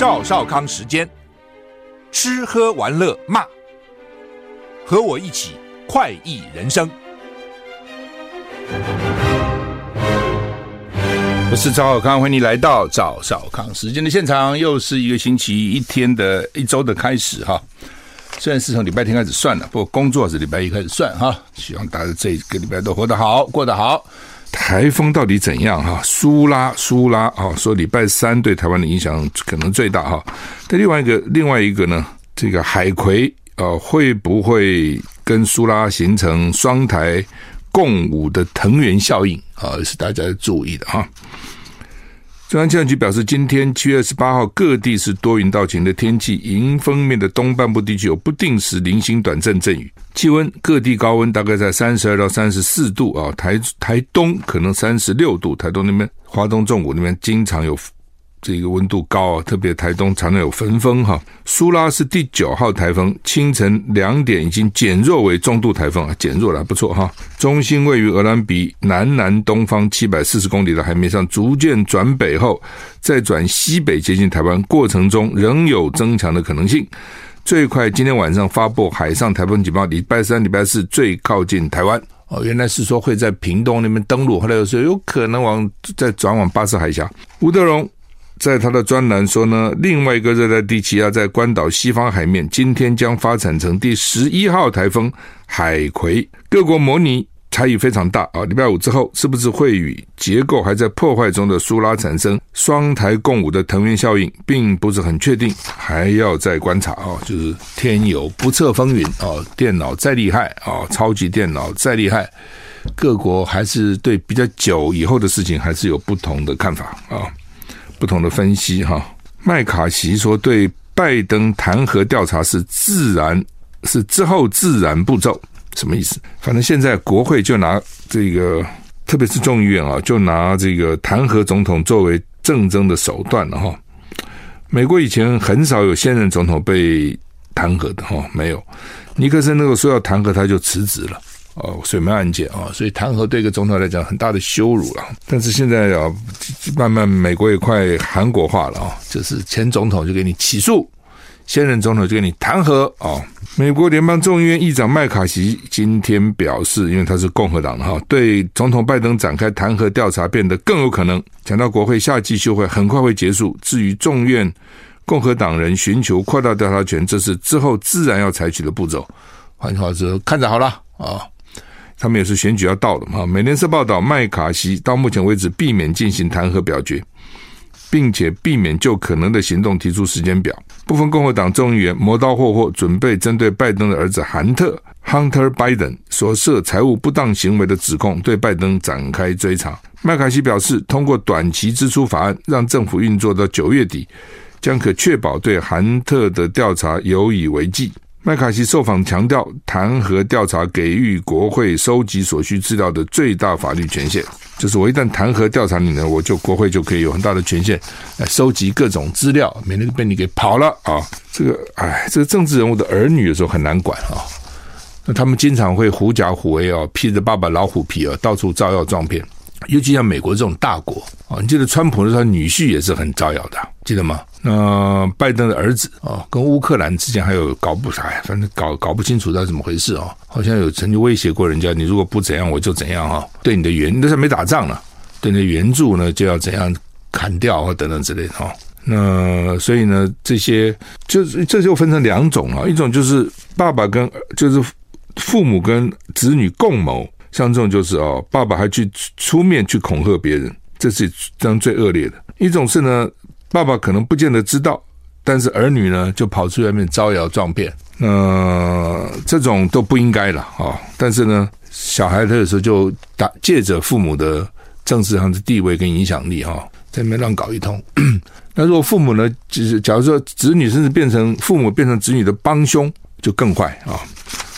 赵少康时间，吃喝玩乐骂，和我一起快意人生。我是赵少康，欢迎你来到赵少康时间的现场，又是一个星期一天的一周的开始哈。虽然是从礼拜天开始算了，不过工作是礼拜一开始算哈。希望大家这个礼拜都活得好，过得好。台风到底怎样哈？苏拉苏拉啊，说礼拜三对台湾的影响可能最大哈。但另外一个另外一个呢，这个海葵啊，会不会跟苏拉形成双台共舞的藤原效应啊？是大家要注意的哈。中央气象局表示，今天七月二十八号，各地是多云到晴的天气，迎风面的东半部地区有不定时零星短阵阵雨。气温各地高温大概在三十二到三十四度啊，台台东可能三十六度，台东那边华东纵谷那边经常有。这个温度高啊，特别台东常常有焚风哈。苏拉是第九号台风，清晨两点已经减弱为中度台风啊，减弱了不错哈。中心位于鹅銮鼻南南东方七百四十公里的海面上，逐渐转北后，再转西北接近台湾，过程中仍有增强的可能性。最快今天晚上发布海上台风警报，礼拜三、礼拜四最靠近台湾哦。原来是说会在屏东那边登陆，后来又说有可能往再转往巴士海峡。吴德荣。在他的专栏说呢，另外一个热带低气压在关岛西方海面，今天将发展成第十一号台风海葵。各国模拟差异非常大啊！礼拜五之后，是不是会与结构还在破坏中的苏拉产生双台共舞的藤原效应，并不是很确定，还要再观察啊！就是天有不测风云啊，电脑再厉害啊，超级电脑再厉害，各国还是对比较久以后的事情还是有不同的看法啊。不同的分析哈，麦卡锡说，对拜登弹劾调查是自然，是之后自然步骤，什么意思？反正现在国会就拿这个，特别是众议院啊，就拿这个弹劾总统作为政争的手段了哈。美国以前很少有现任总统被弹劾的哈，没有，尼克森那个说要弹劾他就辞职了。哦，水门案件啊，所以弹劾对一个总统来讲很大的羞辱了。但是现在啊，慢慢美国也快韩国化了啊，就是前总统就给你起诉，现任总统就给你弹劾啊。美国联邦众议院议长麦卡锡今天表示，因为他是共和党的哈，对总统拜登展开弹劾调查变得更有可能。讲到国会夏季休会很快会结束，至于众院共和党人寻求扩大调查权，这是之后自然要采取的步骤。换句话说，看着好了啊。他们也是选举要到了嘛？美联社报道，麦卡锡到目前为止避免进行弹劾表决，并且避免就可能的行动提出时间表。部分共和党众议员磨刀霍霍，准备针对拜登的儿子韩特 （Hunter Biden） 所涉财务不当行为的指控，对拜登展开追查。麦卡锡表示，通过短期支出法案让政府运作到九月底，将可确保对韩特的调查有以为继。麦卡锡受访强调，弹劾调查给予国会收集所需资料的最大法律权限，就是我一旦弹劾调查你呢，我就国会就可以有很大的权限来收集各种资料，免得被你给跑了啊！这个，哎，这个政治人物的儿女有时候很难管啊，那他们经常会狐假虎威啊，披着爸爸老虎皮啊，到处招摇撞骗。尤其像美国这种大国啊，你记得川普的时候，女婿也是很招摇的，记得吗？那拜登的儿子啊，跟乌克兰之间还有搞不哎，反正搞搞不清楚到底怎么回事啊，好像有曾经威胁过人家，你如果不怎样，我就怎样啊。对你的援，那时候没打仗了，对你的援助呢，就要怎样砍掉啊，等等之类的哈。那所以呢，这些就是这就分成两种啊，一种就是爸爸跟就是父母跟子女共谋。像这种就是哦，爸爸还去出面去恐吓别人，这是这样最恶劣的。一种是呢，爸爸可能不见得知道，但是儿女呢就跑出外面招摇撞骗，呃，这种都不应该了啊、但是呢，小孩他有时候就打借着父母的政治上的地位跟影响力哈、哦，在那边乱搞一通。那如果父母呢，就是假如说子女甚至变成父母变成子女的帮凶，就更坏啊、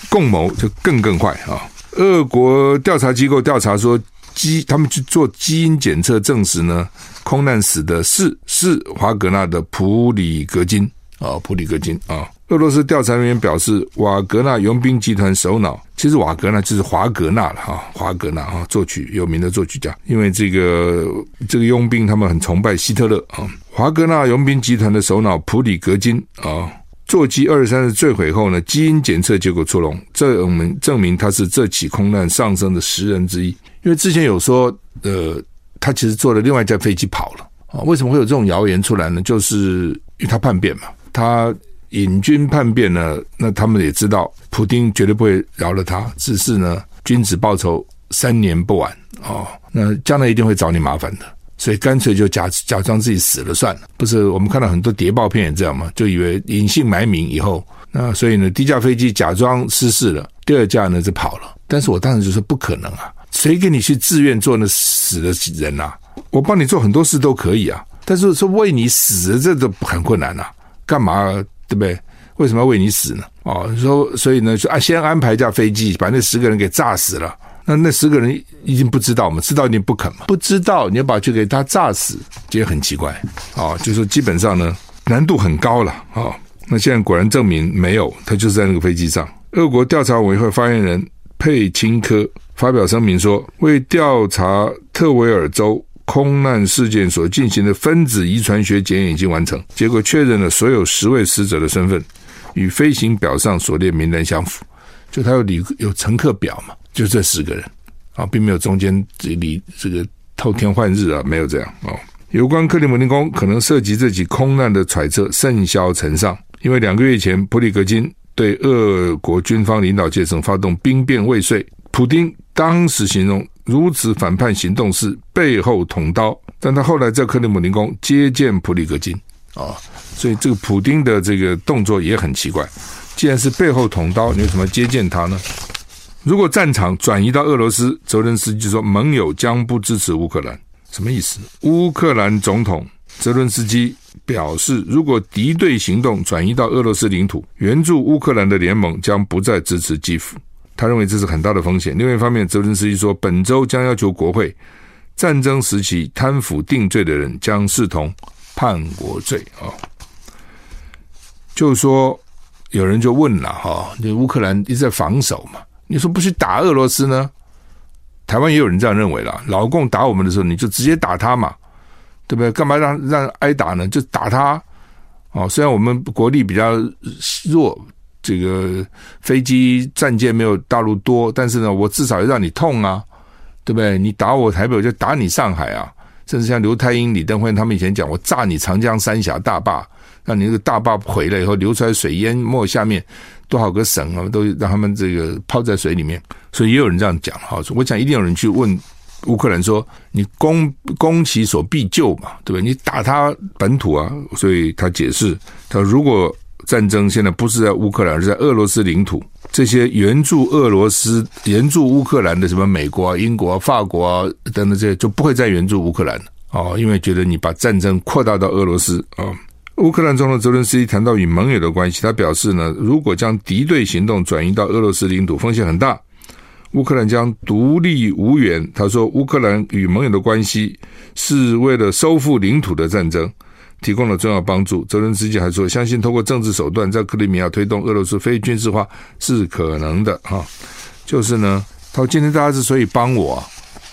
共谋就更更坏啊。哦俄国调查机构调查说，基他们去做基因检测，证实呢，空难死的是是华格纳的普里格金啊，普里格金啊。俄罗斯调查人员表示，瓦格纳佣兵集团首脑，其实瓦格纳就是华格纳了哈，华格纳啊，作曲有名的作曲家，因为这个这个佣兵他们很崇拜希特勒啊。华格纳佣兵集团的首脑普里格金啊。座机二十三日坠毁后呢，基因检测结果出笼，证明证明他是这起空难丧生的十人之一。因为之前有说，呃，他其实坐了另外一架飞机跑了啊。为什么会有这种谣言出来呢？就是因为他叛变嘛，他引军叛变呢，那他们也知道，普丁绝对不会饶了他，只是呢，君子报仇，三年不晚啊。那将来一定会找你麻烦的。所以干脆就假假装自己死了算了，不是我们看到很多谍报片也这样嘛，就以为隐姓埋名以后，那所以呢，第一架飞机假装失事了，第二架呢就跑了。但是我当时就说不可能啊，谁给你去自愿做那死的人啊？我帮你做很多事都可以啊，但是说为你死这都很困难啊，干嘛对不对？为什么要为你死呢？哦，说所以呢，说啊，先安排一架飞机把那十个人给炸死了。那那十个人已经不知道嘛？知道你不肯嘛？不知道你要把就给他炸死，这也很奇怪啊！就是说基本上呢，难度很高了啊。那现在果然证明没有，他就是在那个飞机上。俄国调查委员会发言人佩钦科发表声明说，为调查特维尔州空难事件所进行的分子遗传学检验已经完成，结果确认了所有十位死者的身份与飞行表上所列名单相符，就他有旅有乘客表嘛。就这十个人啊，并没有中间这里这个偷天换日啊，没有这样啊。有关克里姆林宫可能涉及这起空难的揣测甚嚣尘上，因为两个月前普里格金对俄国军方领导阶层发动兵变未遂，普丁当时形容如此反叛行动是背后捅刀，但他后来在克里姆林宫接见普里格金啊，所以这个普丁的这个动作也很奇怪，既然是背后捅刀，你为什么接见他呢？如果战场转移到俄罗斯，泽伦斯基说盟友将不支持乌克兰，什么意思？乌克兰总统泽伦斯基表示，如果敌对行动转移到俄罗斯领土，援助乌克兰的联盟将不再支持基辅。他认为这是很大的风险。另外一方面，泽伦斯基说，本周将要求国会，战争时期贪腐定罪的人将视同叛国罪啊。就是说，有人就问了哈，就乌克兰一直在防守嘛。你说不去打俄罗斯呢？台湾也有人这样认为了。老共打我们的时候，你就直接打他嘛，对不对？干嘛让让挨打呢？就打他哦。虽然我们国力比较弱，这个飞机战舰没有大陆多，但是呢，我至少要让你痛啊，对不对？你打我台北，我就打你上海啊。甚至像刘太英、李登辉他们以前讲，我炸你长江三峡大坝，让你那个大坝毁了以后流出来水淹没下面。多少个省啊，都让他们这个泡在水里面，所以也有人这样讲哈。我想一定有人去问乌克兰说：“你攻攻其所必救嘛，对不对？你打他本土啊。”所以他解释，他说如果战争现在不是在乌克兰，而是在俄罗斯领土，这些援助俄罗斯、援助乌克兰的什么美国啊、英国啊、法国啊等等这些，就不会再援助乌克兰了哦，因为觉得你把战争扩大到俄罗斯啊。乌克兰总统泽伦斯基谈到与盟友的关系，他表示呢，如果将敌对行动转移到俄罗斯领土，风险很大，乌克兰将独立无援。他说，乌克兰与盟友的关系是为了收复领土的战争提供了重要帮助。泽伦斯基还说，相信通过政治手段在克里米亚推动俄罗斯非军事化是可能的。哈，就是呢，他说今天大家之所以帮我。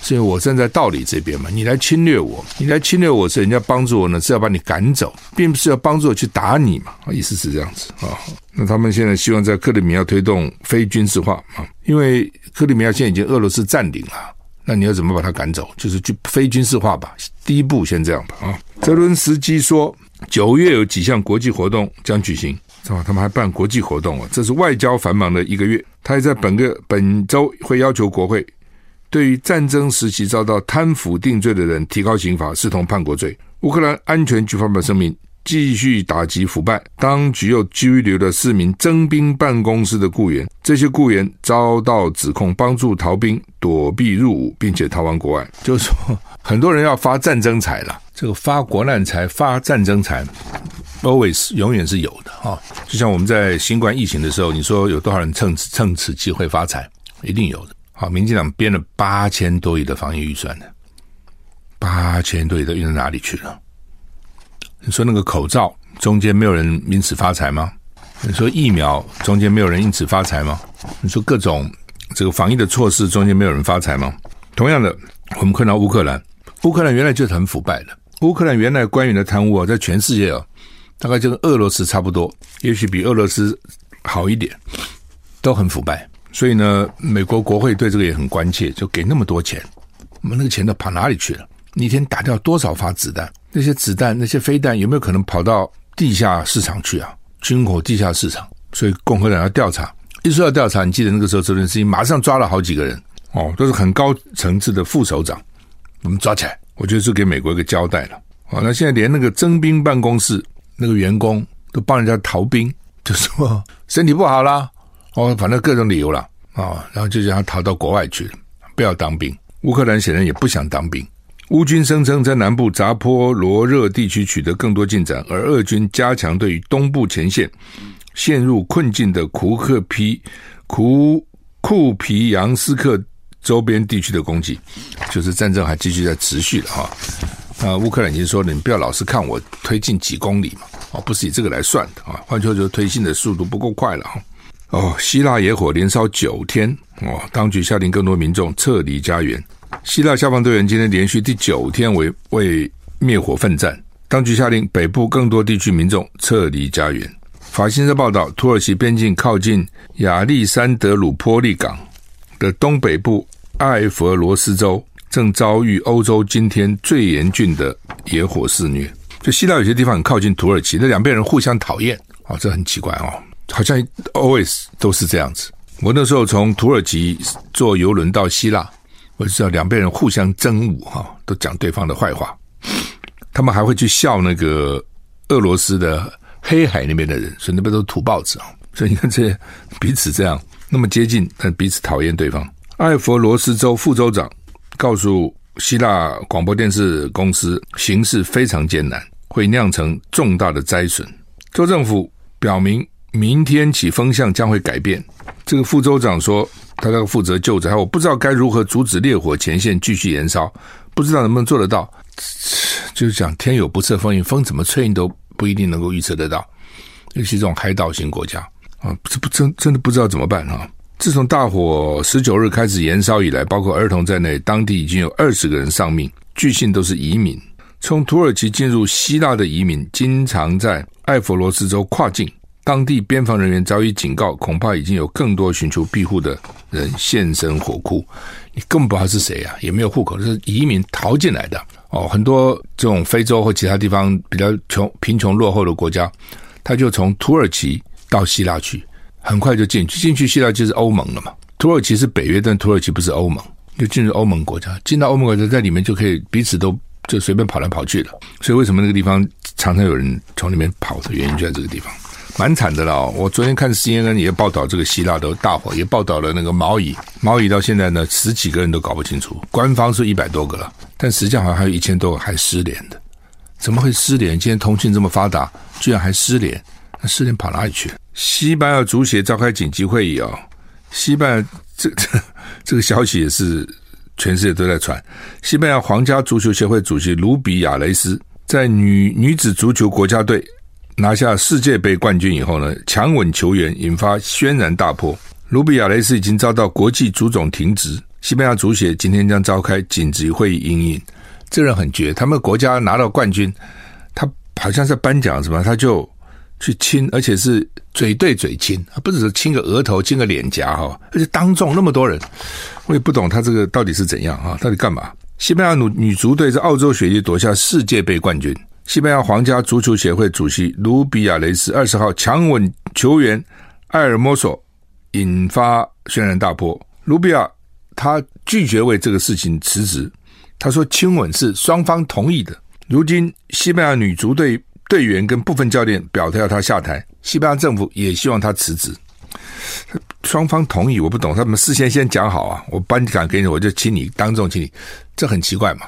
是因为我站在道理这边嘛，你来侵略我，你来侵略我是人家帮助我呢，是要把你赶走，并不是要帮助我去打你嘛，意思是这样子啊。那他们现在希望在克里米亚推动非军事化啊，因为克里米亚现在已经俄罗斯占领了，那你要怎么把他赶走？就是去非军事化吧，第一步先这样吧啊。泽伦斯基说，九月有几项国际活动将举行，是吧？他们还办国际活动啊，这是外交繁忙的一个月，他也在本个本周会要求国会。对于战争时期遭到贪腐定罪的人提高刑罚，视同叛国罪。乌克兰安全局发表声明，继续打击腐败。当局又拘留了四名征兵办公室的雇员，这些雇员遭到指控帮助逃兵躲避入伍，并且逃亡国外。就是说，很多人要发战争财了，这个发国难财、发战争财。Always 永远是有的哈，就像我们在新冠疫情的时候，你说有多少人趁趁此机会发财，一定有的。好，民进党编了八千多亿的防疫预算呢，八千多亿都用到哪里去了？你说那个口罩中间没有人因此发财吗？你说疫苗中间没有人因此发财吗？你说各种这个防疫的措施中间没有人发财吗？同样的，我们看到乌克兰，乌克兰原来就是很腐败的，乌克兰原来官员的贪污啊，在全世界啊。大概就跟俄罗斯差不多，也许比俄罗斯好一点，都很腐败。所以呢，美国国会对这个也很关切，就给那么多钱，我们那个钱都跑哪里去了？你一天打掉多少发子弹？那些子弹、那些飞弹有没有可能跑到地下市场去啊？军火地下市场。所以共和党要调查，一说要调查，你记得那个时候这件事情，马上抓了好几个人哦，都是很高层次的副首长，我们抓起来，我觉得是给美国一个交代了。好，那现在连那个征兵办公室。那个员工都帮人家逃兵，就说身体不好啦，哦，反正各种理由啦，啊，然后就让他逃到国外去，不要当兵。乌克兰显然也不想当兵。乌军声称在南部扎波罗热地区取得更多进展，而俄军加强对于东部前线陷入困境的库克皮库库皮扬斯克周边地区的攻击，就是战争还继续在持续的哈。啊，乌克兰已经说了，你不要老是看我推进几公里嘛，哦，不是以这个来算的啊。换句话说，推进的速度不够快了哈。哦，希腊野火连烧九天，哦，当局下令更多民众撤离家园。希腊消防队员今天连续第九天为为灭火奋战，当局下令北部更多地区民众撤离家园。法新社报道，土耳其边境靠近亚历山德鲁波利港的东北部艾弗罗斯州。正遭遇欧洲今天最严峻的野火肆虐。就希腊有些地方很靠近土耳其，那两边人互相讨厌啊，这很奇怪哦，好像 always 都是这样子。我那时候从土耳其坐游轮到希腊，我知道两边人互相憎恶哈，都讲对方的坏话。他们还会去笑那个俄罗斯的黑海那边的人，所以那边都是土包子啊。所以你看，这彼此这样那么接近，但彼此讨厌对方。艾佛罗斯州副州长。告诉希腊广播电视公司，形势非常艰难，会酿成重大的灾损。州政府表明，明天起风向将会改变。这个副州长说，他要负责救灾，我不知道该如何阻止烈火前线继续燃烧，不知道能不能做得到。就是讲天有不测风云，风怎么吹你都不一定能够预测得到。尤其这种海岛型国家啊，这不真真的不知道怎么办啊。自从大火十九日开始燃烧以来，包括儿童在内，当地已经有二十个人丧命，据信都是移民。从土耳其进入希腊的移民经常在艾弗罗斯州跨境，当地边防人员早已警告，恐怕已经有更多寻求庇护的人现身火库。你更不知道是谁啊，也没有户口，是移民逃进来的哦。很多这种非洲或其他地方比较穷、贫穷落后的国家，他就从土耳其到希腊去。很快就进去，进去希腊就是欧盟了嘛。土耳其是北约，但土耳其不是欧盟，就进入欧盟国家。进到欧盟国家，在里面就可以彼此都就随便跑来跑去了。所以为什么那个地方常常有人从里面跑的原因就在这个地方，蛮惨的了。我昨天看 CNN 也报道这个希腊的大火，也报道了那个毛伊，毛伊到现在呢十几个人都搞不清楚，官方说一百多个了，但实际上好像还有一千多个还失联的。怎么会失联？今天通讯这么发达，居然还失联？那失联跑哪里去了？西班牙足协召开紧急会议啊、哦！西班牙这这这个消息也是全世界都在传。西班牙皇家足球协会主席卢比亚雷斯在女女子足球国家队拿下世界杯冠军以后呢，强吻球员引发轩然大波。卢比亚雷斯已经遭到国际足总停职。西班牙足协今天将召开紧急会议应应。这人很绝，他们国家拿到冠军，他好像是颁奖什么，他就。去亲，而且是嘴对嘴亲，不只是亲个额头、亲个脸颊哈，而且当众那么多人，我也不懂他这个到底是怎样啊？到底干嘛？西班牙女女足队在澳洲雪地夺下世界杯冠军。西班牙皇家足球协会主席卢比亚雷斯二十号强吻球员埃尔莫索，引发轩然大波。卢比亚他拒绝为这个事情辞职。他说亲吻是双方同意的。如今西班牙女足队队员跟部分教练表态要他下台，西班牙政府也希望他辞职。双方同意，我不懂，他们事先先讲好啊，我颁奖给你，我就亲你，当众亲你，这很奇怪嘛。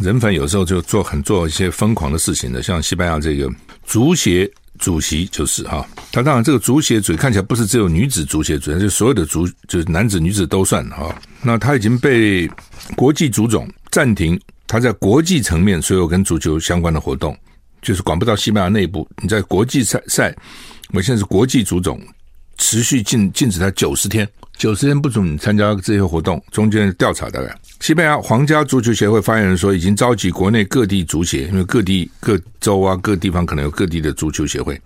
人粉有时候就做很做一些疯狂的事情的，像西班牙这个足协主席就是哈，他当然这个足协主席看起来不是只有女子足协主席，就所有的足就是男子女子都算哈。那他已经被国际足总暂停，他在国际层面所有跟足球相关的活动，就是管不到西班牙内部。你在国际赛赛，我现在是国际足总。持续禁禁止他九十天，九十天不准参加这些活动。中间调查大概，西班牙皇家足球协会发言人说，已经召集国内各地足协，因为各地各州啊各地方可能有各地的足球协会，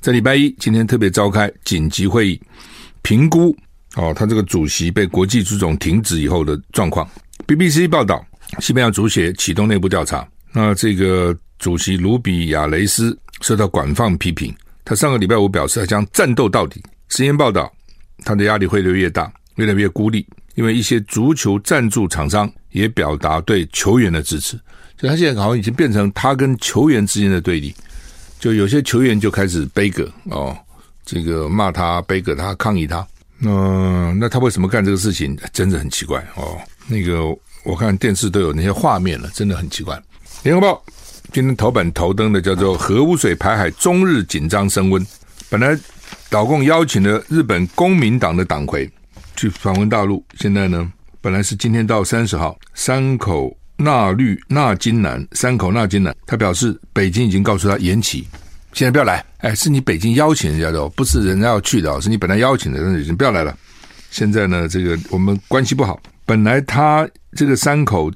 在礼拜一今天特别召开紧急会议，评估哦，他这个主席被国际足总停止以后的状况。BBC 报道，西班牙足协启动内部调查，那这个主席卢比亚雷斯受到广泛批评，他上个礼拜五表示，他将战斗到底。实验报道，他的压力会越来越大，越来越孤立，因为一些足球赞助厂商也表达对球员的支持，所以他现在好像已经变成他跟球员之间的对立，就有些球员就开始杯葛哦，这个骂他、杯葛他、抗议他。嗯，那他为什么干这个事情？真的很奇怪哦。那个我看电视都有那些画面了，真的很奇怪。联合报今天头版头登的叫做“核污水排海，中日紧张升温”，本来。岛共邀请了日本公民党的党魁去访问大陆，现在呢，本来是今天到三十号，山口纳绿那金男，山口那金男，他表示北京已经告诉他延期，现在不要来，哎，是你北京邀请人家的，不是人家要去的，是你本来邀请的，但是已经不要来了。现在呢，这个我们关系不好，本来他这个山口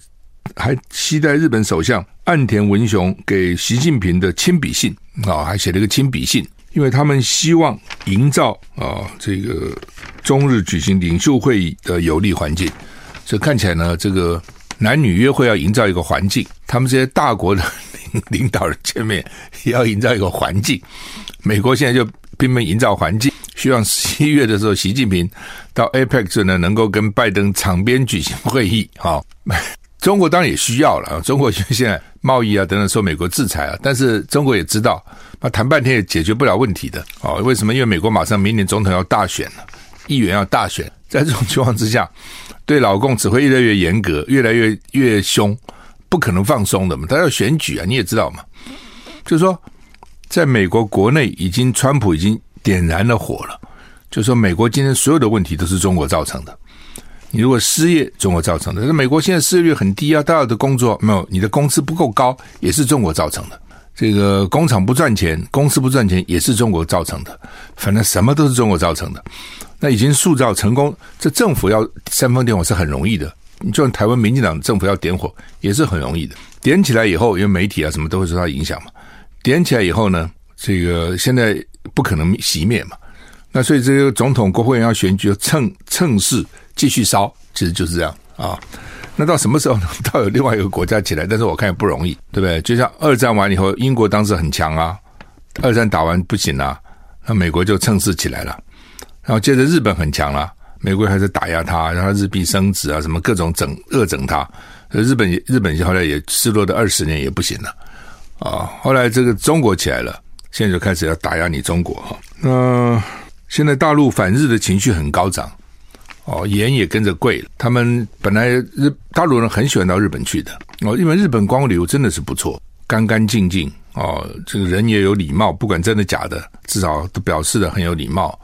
还期待日本首相岸田文雄给习近平的亲笔信啊，还写了一个亲笔信。因为他们希望营造啊，这个中日举行领袖会议的有利环境，所以看起来呢，这个男女约会要营造一个环境，他们这些大国的领领导人见面也要营造一个环境。美国现在就拼命营造环境，希望十一月的时候，习近平到 APEC 呢能够跟拜登场边举行会议。好，中国当然也需要了啊，中国因为现在。贸易啊等等受美国制裁啊，但是中国也知道，那谈半天也解决不了问题的哦。为什么？因为美国马上明年总统要大选了，议员要大选，在这种情况之下，对老共只会越来越严格，越来越越凶，不可能放松的嘛。他要选举啊，你也知道嘛。就是说，在美国国内已经，川普已经点燃了火了。就说，美国今天所有的问题都是中国造成的。你如果失业，中国造成的；那美国现在失业率很低啊，大家的工作没有，你的工资不够高，也是中国造成的。这个工厂不赚钱，公司不赚钱，也是中国造成的。反正什么都是中国造成的。那已经塑造成功，这政府要煽风点火是很容易的。你就像台湾民进党政府要点火，也是很容易的。点起来以后，因为媒体啊什么都会受到影响嘛。点起来以后呢，这个现在不可能熄灭嘛。那所以这个总统、国会议要选举，趁趁势。继续烧，其实就是这样啊。那到什么时候呢？到有另外一个国家起来，但是我看也不容易，对不对？就像二战完以后，英国当时很强啊，二战打完不行啊，那美国就趁势起来了。然后接着日本很强了，美国还是打压他，让他日币升值啊，什么各种整恶整他。日本也日本后来也失落的二十年也不行了啊。后来这个中国起来了，现在就开始要打压你中国哈。那现在大陆反日的情绪很高涨。哦，盐也跟着贵了。他们本来日大陆人很喜欢到日本去的哦，因为日本光旅游真的是不错，干干净净哦，这个人也有礼貌，不管真的假的，至少都表示的很有礼貌。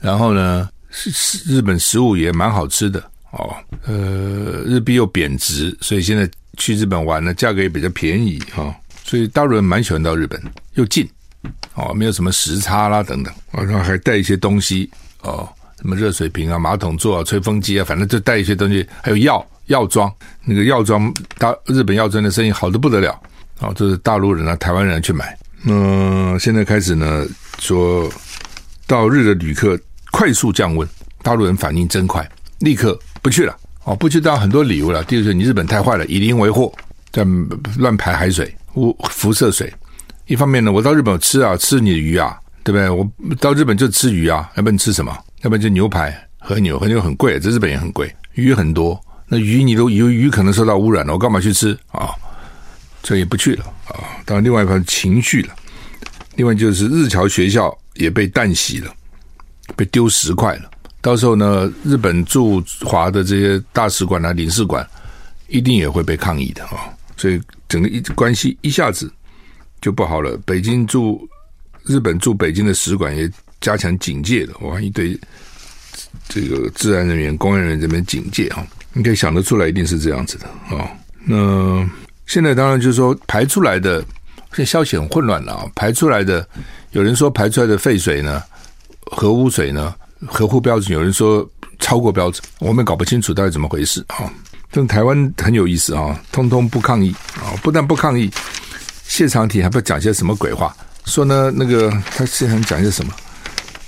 然后呢，是日本食物也蛮好吃的哦。呃，日币又贬值，所以现在去日本玩呢，价格也比较便宜哈、哦。所以大陆人蛮喜欢到日本，又近哦，没有什么时差啦等等，然后还带一些东西哦。什么热水瓶啊、马桶座啊、吹风机啊，反正就带一些东西，还有药药妆。那个药妆，大日本药妆的生意好得不得了啊！这是大陆人啊、台湾人去买。嗯，现在开始呢，说到日的旅客快速降温，大陆人反应真快，立刻不去了。哦，不去当很多理由了。第二个，你日本太坏了，以邻为壑，在乱排海水、污辐射水。一方面呢，我到日本吃啊，吃你的鱼啊，对不对？我到日本就吃鱼啊，要不然你吃什么？要不然就牛排和牛，和牛很贵，在日本也很贵，鱼很多，那鱼你都有鱼可能受到污染了，我干嘛去吃啊？所以也不去了啊。当然，另外一方情绪了，另外就是日侨学校也被淡洗了，被丢十块了。到时候呢，日本驻华的这些大使馆啊、领事馆一定也会被抗议的啊。所以整个一关系一下子就不好了。北京驻日本驻北京的使馆也加强警戒了，哇，一堆这个治安人员、公安人员这边警戒啊，你可以想得出来，一定是这样子的啊。那现在当然就是说排出来的，现在消息很混乱了啊。排出来的，有人说排出来的废水呢，核污水呢？合乎标准，有人说超过标准，我们也搞不清楚到底怎么回事啊！但台湾很有意思啊，通通不抗议啊，不但不抗议，谢长廷还不讲些什么鬼话，说呢那个他现场讲些什么，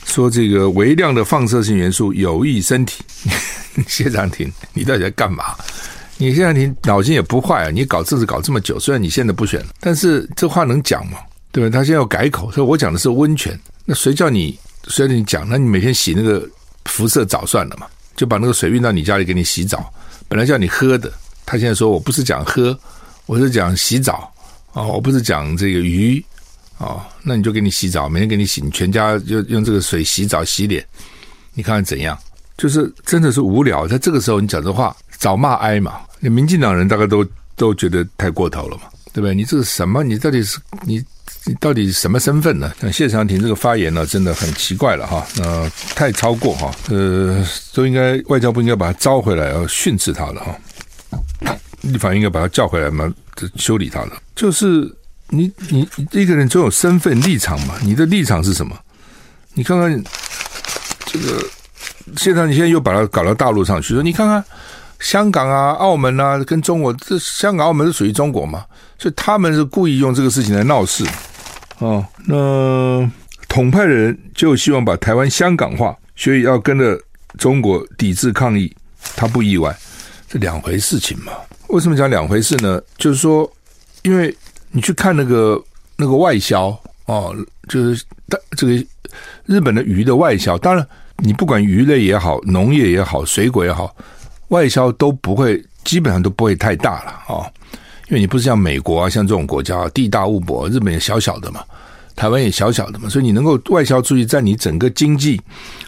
说这个微量的放射性元素有益身体。谢长廷，你到底在干嘛？你谢长廷脑筋也不坏啊，你搞政治搞这么久，虽然你现在不选，但是这话能讲吗？对吧？他现在要改口，说我讲的是温泉，那谁叫你？所以你讲，那你每天洗那个辐射澡算了嘛？就把那个水运到你家里给你洗澡。本来叫你喝的，他现在说我不是讲喝，我是讲洗澡哦，我不是讲这个鱼哦，那你就给你洗澡，每天给你洗，你全家就用这个水洗澡洗脸，你看看怎样？就是真的是无聊。在这个时候你讲这话，找骂挨嘛？你民进党人大概都都觉得太过头了嘛，对不对？你这是什么？你到底是你？你到底什么身份呢？像谢长廷这个发言呢，真的很奇怪了哈，呃，太超过哈，呃，都应该外交部应该把他招回来，要训斥他了哈，立法应该把他叫回来嘛，修理他了。就是你你一个人总有身份立场嘛，你的立场是什么？你看看这个现在你现在又把他搞到大陆上去，说你看看。香港啊、澳门啊，跟中国这香港、澳门是属于中国嘛，所以他们是故意用这个事情来闹事哦。那统派的人就希望把台湾香港化，所以要跟着中国抵制抗议，他不意外，这两回事情嘛。为什么讲两回事呢？就是说，因为你去看那个那个外销哦，就是这个日本的鱼的外销，当然你不管鱼类也好，农业也好，水果也好。外销都不会，基本上都不会太大了啊、哦，因为你不是像美国啊，像这种国家地大物博，日本也小小的嘛，台湾也小小的嘛，所以你能够外销出去，在你整个经济、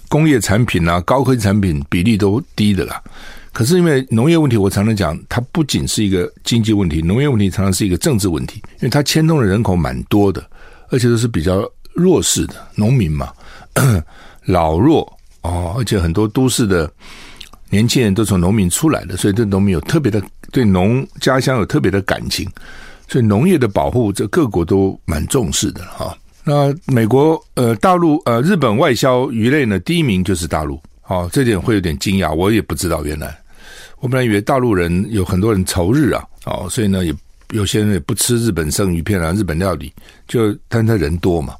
工业产品啊、高科技产品比例都低的啦。可是因为农业问题，我常常讲，它不仅是一个经济问题，农业问题常常是一个政治问题，因为它牵动的人口蛮多的，而且都是比较弱势的农民嘛，老弱哦，而且很多都市的。年轻人都从农民出来的，所以对农民有特别的对农家乡有特别的感情，所以农业的保护，这各国都蛮重视的哈。那美国呃大陆呃日本外销鱼类呢，第一名就是大陆，哦，这点会有点惊讶，我也不知道原来，我本来以为大陆人有很多人仇日啊，哦，所以呢也有些人也不吃日本生鱼片啊，日本料理，就但他人多嘛，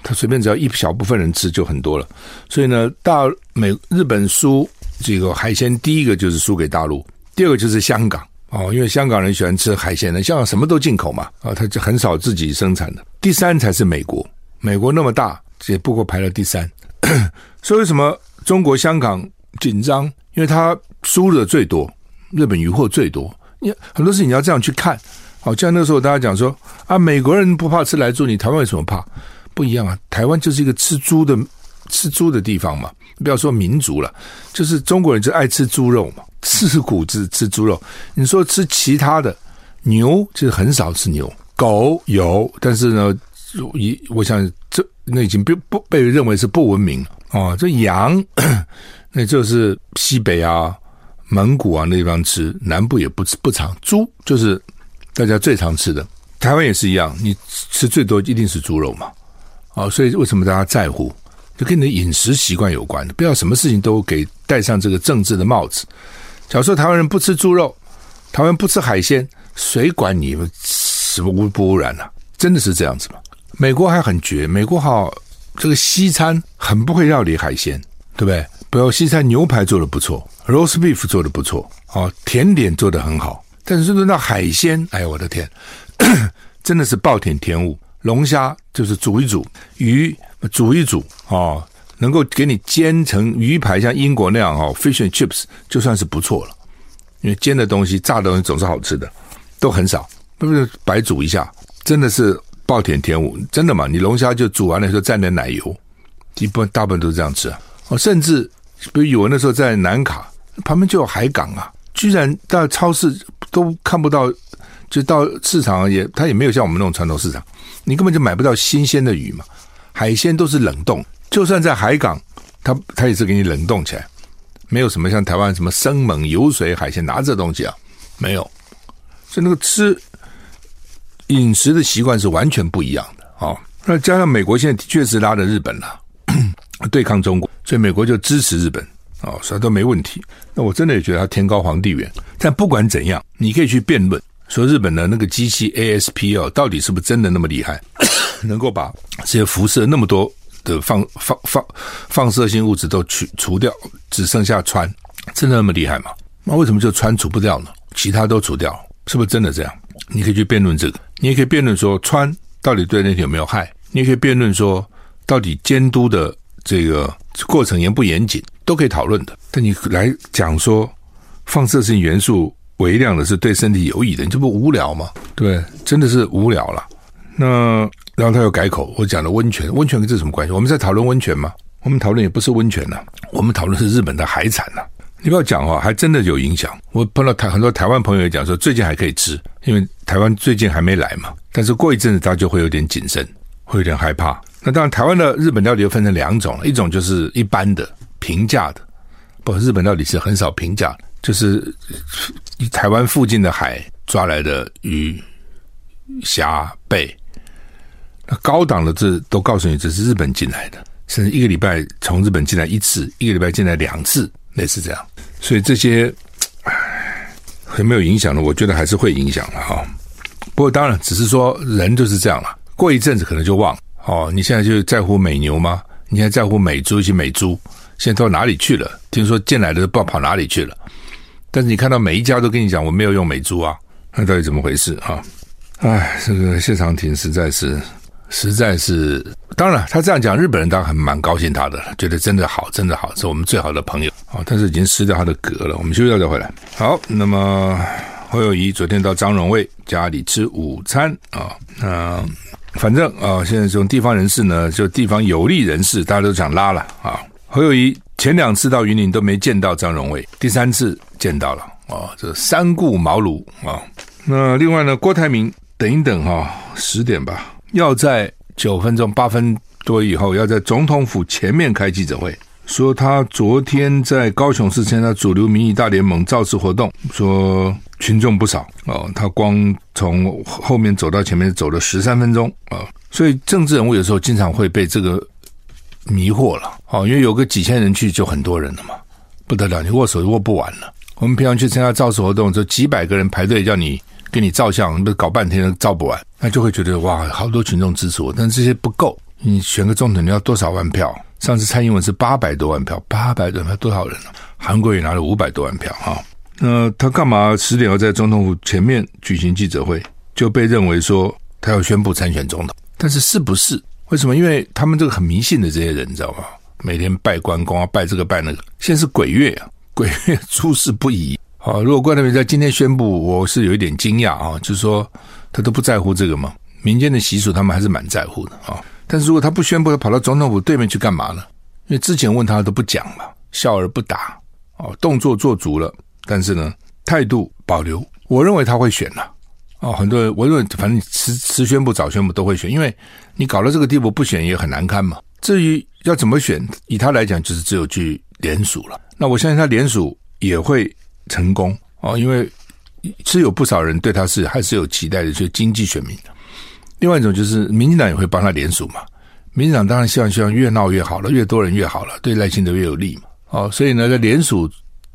他随便只要一小部分人吃就很多了，所以呢大美日本输。这个海鲜第一个就是输给大陆，第二个就是香港哦，因为香港人喜欢吃海鲜的，香港什么都进口嘛，啊，他就很少自己生产的。第三才是美国，美国那么大，只不过排了第三。所以为什么中国香港紧张？因为他输的最多，日本渔获最多。你很多事情你要这样去看。好，像那时候大家讲说啊，美国人不怕吃来猪，你台湾为什么怕？不一样啊，台湾就是一个吃猪的吃猪的地方嘛。不要说民族了，就是中国人就爱吃猪肉嘛，吃骨子吃猪肉。你说吃其他的牛，就是很少吃牛，狗有，但是呢，一我想这那已经不不被认为是不文明哦。这羊，那就是西北啊、蒙古啊那地方吃，南部也不吃不常。猪就是大家最常吃的，台湾也是一样，你吃最多一定是猪肉嘛。哦，所以为什么大家在乎？就跟你的饮食习惯有关的，不要什么事情都给戴上这个政治的帽子。假如说台湾人不吃猪肉，台湾不吃海鲜，谁管你什么污不污染呢、啊？真的是这样子吗？美国还很绝，美国好这个西餐很不会料理海鲜，对不对？不要西餐牛排做的不错，roast beef 做的不错，哦，甜点做的很好，但是论到海鲜，哎呦我的天，真的是暴殄天物。龙虾就是煮一煮，鱼煮一煮哦，能够给你煎成鱼排，像英国那样哦，fish and chips 就算是不错了。因为煎的东西、炸的东西总是好吃的，都很少，不是白煮一下，真的是暴殄天物，真的嘛？你龙虾就煮完了以后蘸点奶油，一般大部分都是这样吃啊。哦，甚至比如语文的时候在南卡旁边就有海港啊，居然到超市都看不到，就到市场也它也没有像我们那种传统市场，你根本就买不到新鲜的鱼嘛，海鲜都是冷冻，就算在海港，它它也是给你冷冻起来。没有什么像台湾什么生猛油水海鲜拿这东西啊，没有，所以那个吃饮食的习惯是完全不一样的啊、哦。那加上美国现在确实拉着日本了，对抗中国，所以美国就支持日本啊，所、以都没问题。那我真的也觉得他天高皇帝远。但不管怎样，你可以去辩论说日本的那个机器 ASP 哦，到底是不是真的那么厉害，能够把这些辐射那么多。的放放放放射性物质都去除掉，只剩下氚，真的那么厉害吗？那为什么就氚除不掉呢？其他都除掉，是不是真的这样？你可以去辩论这个，你也可以辩论说氚到底对人体有没有害，你也可以辩论说到底监督的这个过程严不严谨，都可以讨论的。但你来讲说放射性元素微量的是对身体有益的，你这不无聊吗？对，真的是无聊了。那。然后他又改口，我讲的温泉，温泉跟这什么关系？我们在讨论温泉吗？我们讨论也不是温泉呐、啊，我们讨论是日本的海产呐、啊。你不要讲话，还真的有影响。我碰到台很多台湾朋友也讲说，最近还可以吃，因为台湾最近还没来嘛。但是过一阵子，他就会有点谨慎，会有点害怕。那当然，台湾的日本料理又分成两种，一种就是一般的平价的，不，日本料理是很少平价，就是台湾附近的海抓来的鱼、虾、贝。那高档的这都告诉你，这是日本进来的，甚至一个礼拜从日本进来一次，一个礼拜进来两次，类似这样。所以这些唉，有没有影响呢？我觉得还是会影响的哈。不过当然，只是说人就是这样了，过一阵子可能就忘了。哦，你现在就在乎美牛吗？你现在在乎美猪一些美猪，现在到哪里去了？听说进来的都不知道跑哪里去了。但是你看到每一家都跟你讲，我没有用美猪啊，那到底怎么回事啊？哎，这个谢长廷实在是。实在是，当然，他这样讲，日本人当然很蛮高兴他的，觉得真的好，真的好，是我们最好的朋友啊。但是已经失掉他的格了。我们休息一下再回来。好，那么侯友宜昨天到张荣味家里吃午餐啊，那反正啊，现在这种地方人士呢，就地方有利人士，大家都想拉了啊。侯友谊前两次到云林都没见到张荣味，第三次见到了啊，这三顾茅庐啊。那另外呢，郭台铭等一等哈，十点吧。要在九分钟、八分多以后，要在总统府前面开记者会，说他昨天在高雄市参加主流民意大联盟造势活动，说群众不少哦，他光从后面走到前面走了十三分钟啊，所以政治人物有时候经常会被这个迷惑了哦，因为有个几千人去就很多人了嘛，不得了，你握手握不完了。我们平常去参加造势活动，就几百个人排队叫你。给你照相，不搞半天都照不完，那就会觉得哇，好多群众支持我，但这些不够。你选个总统，你要多少万票？上次蔡英文是八百多万票，八百多万票多少人呢？韩国也拿了五百多万票哈。那他干嘛十点要在总统府前面举行记者会？就被认为说他要宣布参选总统，但是是不是？为什么？因为他们这个很迷信的这些人，你知道吗？每天拜关公啊，拜这个拜那个。现在是鬼月啊，鬼月诸事不宜。好，如果郭台铭在今天宣布，我是有一点惊讶啊，就是说他都不在乎这个嘛，民间的习俗他们还是蛮在乎的啊。但是如果他不宣布，他跑到总统府对面去干嘛呢？因为之前问他都不讲嘛，笑而不答，哦，动作做足了，但是呢态度保留。我认为他会选了啊，很多人我认为反正迟迟宣布早宣布都会选，因为你搞到这个地步不选也很难堪嘛。至于要怎么选，以他来讲就是只有去联署了。那我相信他联署也会。成功哦，因为是有不少人对他是还是有期待的，就是经济选民。另外一种就是民进党也会帮他联署嘛，民进党当然希望希望越闹越好了，越多人越好了，对赖清德越有利嘛。哦，所以呢，在联署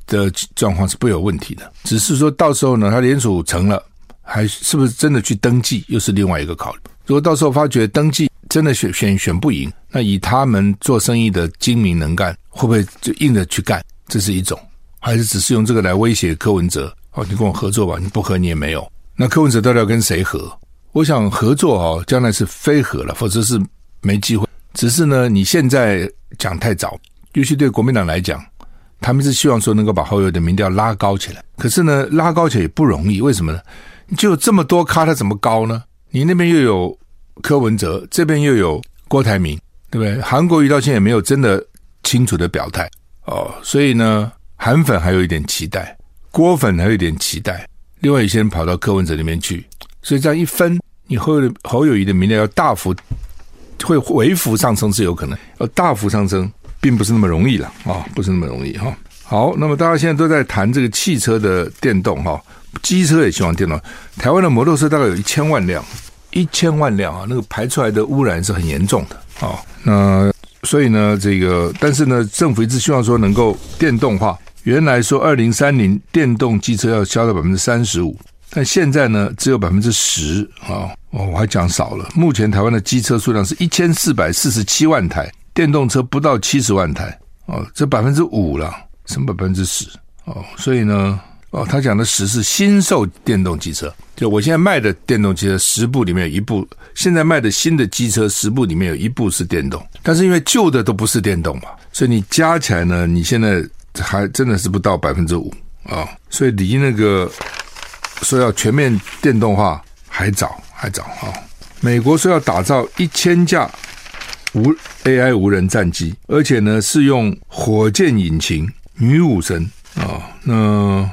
的状况是不有问题的，只是说到时候呢，他联署成了，还是不是真的去登记，又是另外一个考虑。如果到时候发觉登记真的选选选不赢，那以他们做生意的精明能干，会不会就硬着去干？这是一种。还是只是用这个来威胁柯文哲？哦，你跟我合作吧，你不合你也没有。那柯文哲到底要跟谁合？我想合作哦，将来是非合了，否则是没机会。只是呢，你现在讲太早，尤其对国民党来讲，他们是希望说能够把侯友的民调拉高起来。可是呢，拉高起来也不容易，为什么呢？就这么多咖，他怎么高呢？你那边又有柯文哲，这边又有郭台铭，对不对？韩国瑜到现在也没有真的清楚的表态哦，所以呢，韩粉还有一点期待，郭粉还有一点期待，另外一些人跑到柯文哲那边去，所以这样一分，你侯侯友宜的民调要大幅会微幅上升是有可能，要大幅上升并不是那么容易了啊、不是那么容易哈。好，那么大家现在都在谈这个汽车的电动哈。机车也希望电动。台湾的摩托车大概有一千万辆，一千万辆啊，那个排出来的污染是很严重的啊、那所以呢，这个但是呢，政府一直希望说能够电动化。原来说二零三零电动机车要销到百分之三十五，但现在呢只有百分之十啊。哦，我还讲少了。目前台湾的机车数量是一千四百四十七万台，电动车不到七十万台哦，这百分之五了，什么百分之十哦？所以呢。哦，他讲的十是新售电动机车，就我现在卖的电动机车十部里面有一部，现在卖的新的机车十部里面有一部是电动，但是因为旧的都不是电动嘛，所以你加起来呢，你现在还真的是不到百分之五啊，所以离那个说要全面电动化还早还早啊。美国说要打造一千架无 AI 无人战机，而且呢是用火箭引擎女武神啊，那。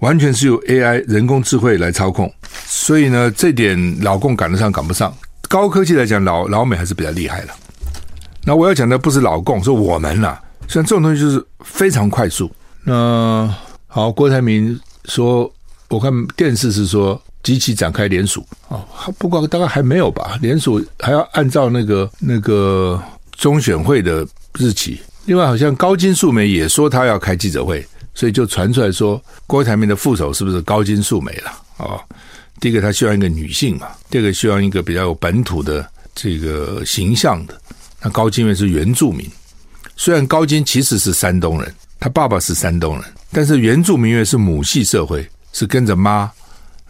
完全是由 AI 人工智慧来操控，所以呢，这点老共赶得上赶不上。高科技来讲，老老美还是比较厉害的。那我要讲的不是老共，是我们呐。像这种东西就是非常快速。那好，郭台铭说，我看电视是说即期展开联署啊，不过大概还没有吧？联署还要按照那个那个中选会的日期。另外，好像高金素梅也说她要开记者会。所以就传出来说，郭台铭的副手是不是高金素梅了？哦，第一个他希望一个女性嘛，第二个希望一个比较有本土的这个形象的。那高金因为是原住民，虽然高金其实是山东人，他爸爸是山东人，但是原住民因为是母系社会，是跟着妈，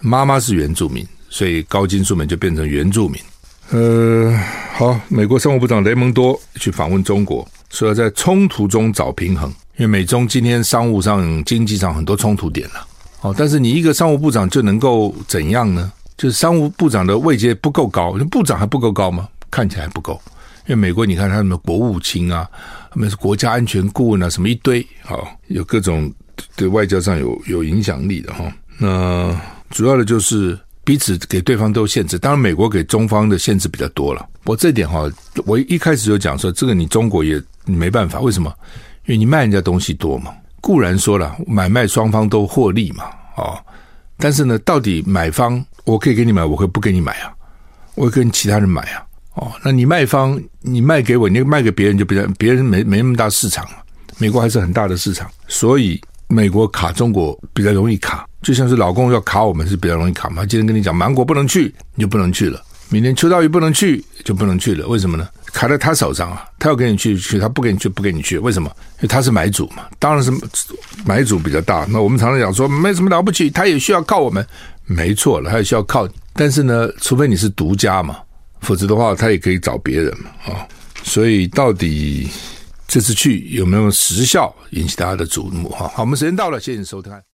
妈妈是原住民，所以高金素梅就变成原住民。呃，好，美国商务部长雷蒙多去访问中国，说要在冲突中找平衡。因为美中今天商务上、经济上很多冲突点了，哦，但是你一个商务部长就能够怎样呢？就是商务部长的位阶不够高，部长还不够高吗？看起来不够。因为美国你看他们国务卿啊，他们是国家安全顾问啊，什么一堆，好，有各种对外交上有有影响力的哈。那主要的就是彼此给对方都限制，当然美国给中方的限制比较多了。我这点哈，我一开始就讲说，这个你中国也没办法，为什么？因为你卖人家东西多嘛，固然说了买卖双方都获利嘛，哦，但是呢，到底买方我可以给你买，我可以不给你买啊，我会跟其他人买啊，哦，那你卖方你卖给我，你卖给别人就比较别人没没那么大市场，美国还是很大的市场，所以美国卡中国比较容易卡，就像是老公要卡我们是比较容易卡嘛。今天跟你讲芒果不能去，你就不能去了；明天秋刀鱼不能去，就不能去了。为什么呢？卡在他手上啊，他要给你去去，他不给你去不给你去，为什么？因为他是买主嘛，当然是买主比较大。那我们常常讲说没什么了不起，他也需要靠我们，没错了，他也需要靠。但是呢，除非你是独家嘛，否则的话他也可以找别人嘛啊。所以到底这次去有没有实效，引起大家的瞩目哈？好，我们时间到了，谢谢收看。